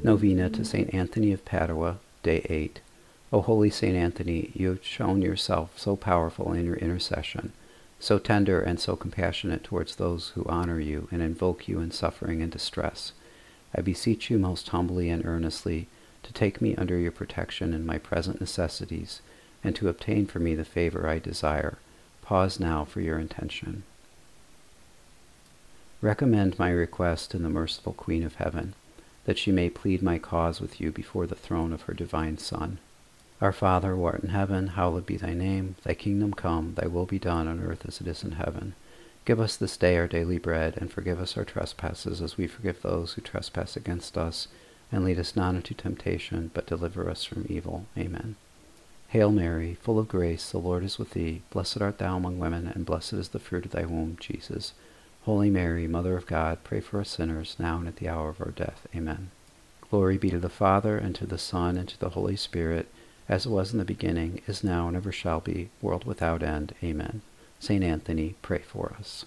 Novena to St. Anthony of Padua, Day 8. O holy St. Anthony, you have shown yourself so powerful in your intercession, so tender and so compassionate towards those who honor you and invoke you in suffering and distress. I beseech you most humbly and earnestly to take me under your protection in my present necessities, and to obtain for me the favor I desire. Pause now for your intention. Recommend my request to the merciful Queen of Heaven, that she may plead my cause with you before the throne of her divine Son. Our Father, who art in heaven, hallowed be thy name. Thy kingdom come, thy will be done on earth as it is in heaven. Give us this day our daily bread, and forgive us our trespasses as we forgive those who trespass against us. And lead us not into temptation, but deliver us from evil. Amen. Hail Mary, full of grace, the Lord is with thee. Blessed art thou among women, and blessed is the fruit of thy womb, Jesus. Holy Mary, Mother of God, pray for us sinners, now and at the hour of our death. Amen. Glory be to the Father, and to the Son, and to the Holy Spirit, as it was in the beginning, is now, and ever shall be, world without end. Amen. Saint Anthony, pray for us.